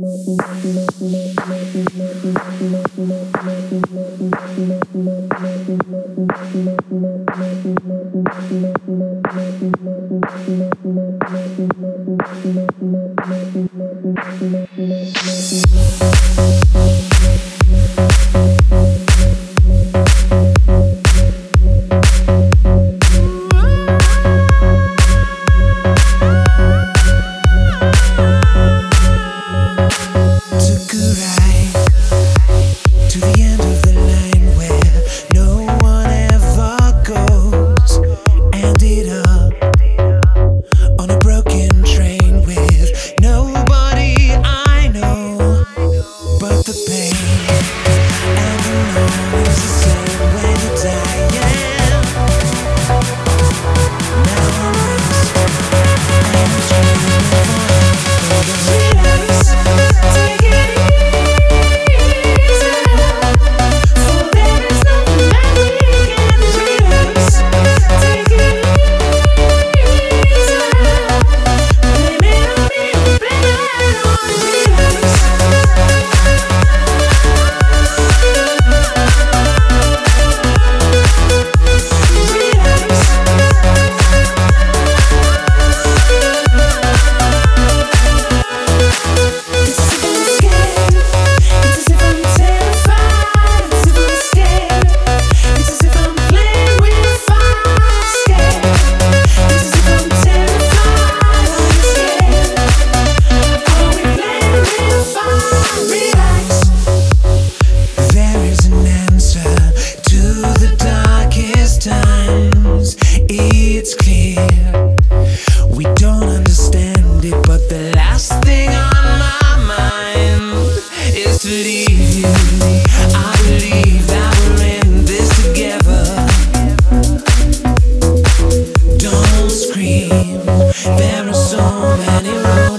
Thank There are so many roads.